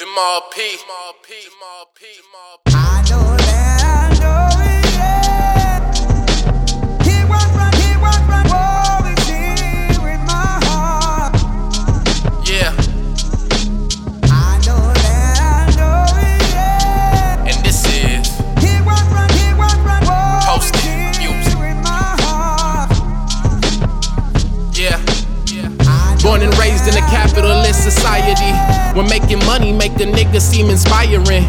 Jamaal P. I know that, I know it, yeah. He won't run, he won't run. It's here in my heart. Yeah, I know that, I know it, yeah. and this is He won't run, he won't run. Post it's it, here music. in my heart. yeah. I Born and raised in a capitalist society. Where making money make a nigga seem inspiring.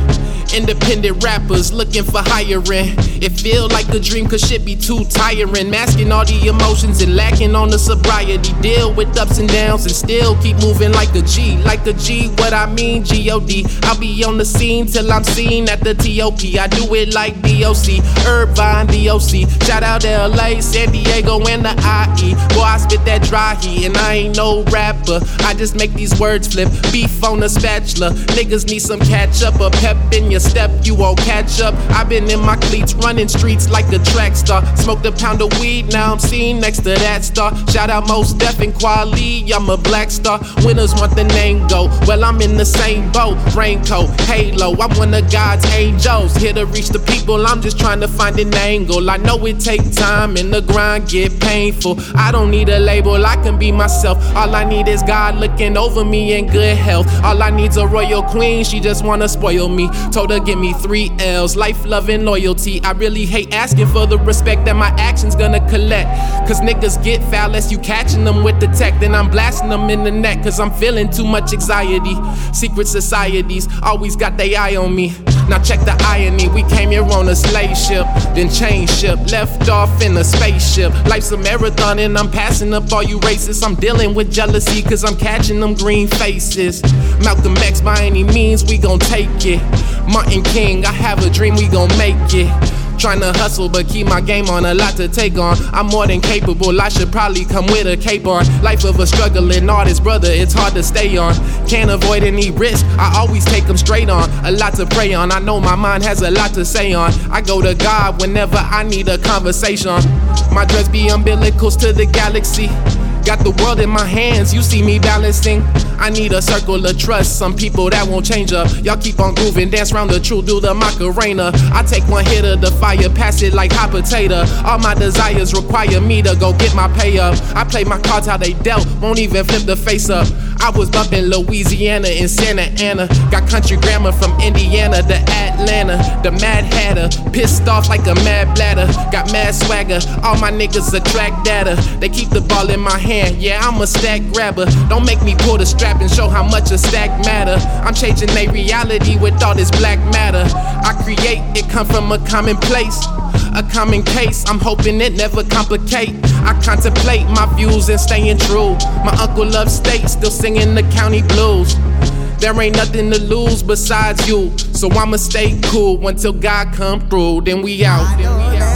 Independent rappers looking for hiring. It feel like a dream cause shit be too tiring. Masking all the emotions and lacking on the sobriety. Deal with ups and downs and still keep moving like a G. Like a G, what I mean, G-O-D. I'll be on the scene till I'm seen at the T.O.P. I do it like D.O.C. Irvine, D.O.C. Shout out L.A., San Diego, and the I.E. Boy, I spit that dry heat and I ain't no rapper. I just make these words flip. Beef on the spatula. Niggas need some catch up. A pep in your step, you won't catch up. I've been in my cleats, running streets like a track star. Smoked a pound of weed, now I'm seen next to that star. Shout out Mos Def and Kweli, I'm a black star. Winners want the name go. Well, I'm in the same boat. Raincoat, halo, I'm one of God's angels. Here to reach the people, I'm just trying to find an angle. I know it takes time and the grind get painful. I don't need a label, I can be myself. All I need is God looking over me in good health. All I need's a royal queen, she just wanna spoil me. Told give me three L's, life, love, and loyalty. I really hate asking for the respect that my actions gonna collect. Cause niggas get foul unless you catching them with the tech. Then I'm blasting them in the neck, cause I'm feeling too much anxiety. Secret societies always got their eye on me. Now check the irony, we came here on a slave ship, then change ship, left off in a spaceship. Life's a marathon and I'm passing up all you racists. I'm dealing with jealousy cause I'm catching them green faces. Malcolm X by any means, we gon' take it. Martin King, I have a dream, we gon' make it. Tryna hustle, but keep my game on, a lot to take on. I'm more than capable, I should probably come with a cape on. Life of a struggling artist, brother, it's hard to stay on. Can't avoid any risk, I always take them straight on. A lot to pray on, I know my mind has a lot to say on. I go to God whenever I need a conversation. My dress be umbilicals to the galaxy. Got the world in my hands, you see me balancing. I need a circle of trust, some people that won't change up. Y'all keep on grooving, dance round the truth, do the Macarena. I take one hit of the fire, pass it like hot potato. All my desires require me to go get my pay up. I play my cards how they dealt, won't even flip the face up. I was bumping Louisiana and Santa Ana. Got country grammar from Indiana to Atlanta. The Mad Hatter, pissed off like a mad bladder. Got mad swagger, all my niggas attract data. They keep the ball in my hand, yeah, I'm a stack grabber. Don't make me pull the strap and show how much a stack matter. I'm changing a reality with all this black matter. I create, it come from a common place. A common case, I'm hoping it never complicate. I contemplate my views and staying true. My uncle loves state, still singing the county blues. There ain't nothing to lose besides you, so I'ma stay cool until God come through. Then we out. I know that.